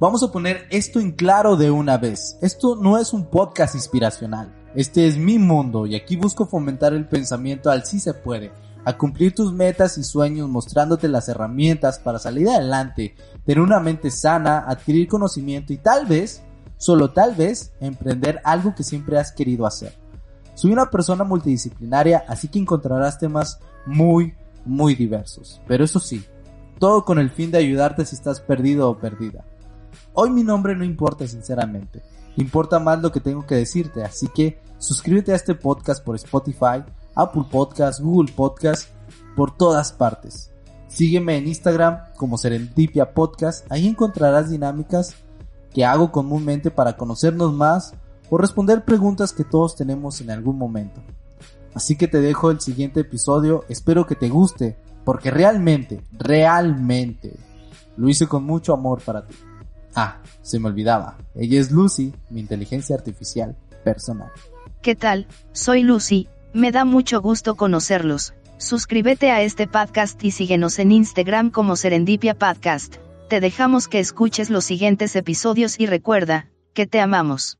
Vamos a poner esto en claro de una vez. Esto no es un podcast inspiracional. Este es mi mundo y aquí busco fomentar el pensamiento al sí se puede, a cumplir tus metas y sueños mostrándote las herramientas para salir adelante, tener una mente sana, adquirir conocimiento y tal vez, solo tal vez, emprender algo que siempre has querido hacer. Soy una persona multidisciplinaria, así que encontrarás temas muy, muy diversos. Pero eso sí, todo con el fin de ayudarte si estás perdido o perdida. Hoy mi nombre no importa sinceramente, importa más lo que tengo que decirte, así que suscríbete a este podcast por Spotify, Apple Podcast, Google Podcast, por todas partes. Sígueme en Instagram como Serendipia Podcast, ahí encontrarás dinámicas que hago comúnmente para conocernos más o responder preguntas que todos tenemos en algún momento. Así que te dejo el siguiente episodio, espero que te guste, porque realmente, realmente, lo hice con mucho amor para ti. Ah, se me olvidaba. Ella es Lucy, mi inteligencia artificial personal. ¿Qué tal? Soy Lucy, me da mucho gusto conocerlos. Suscríbete a este podcast y síguenos en Instagram como Serendipia Podcast. Te dejamos que escuches los siguientes episodios y recuerda, que te amamos.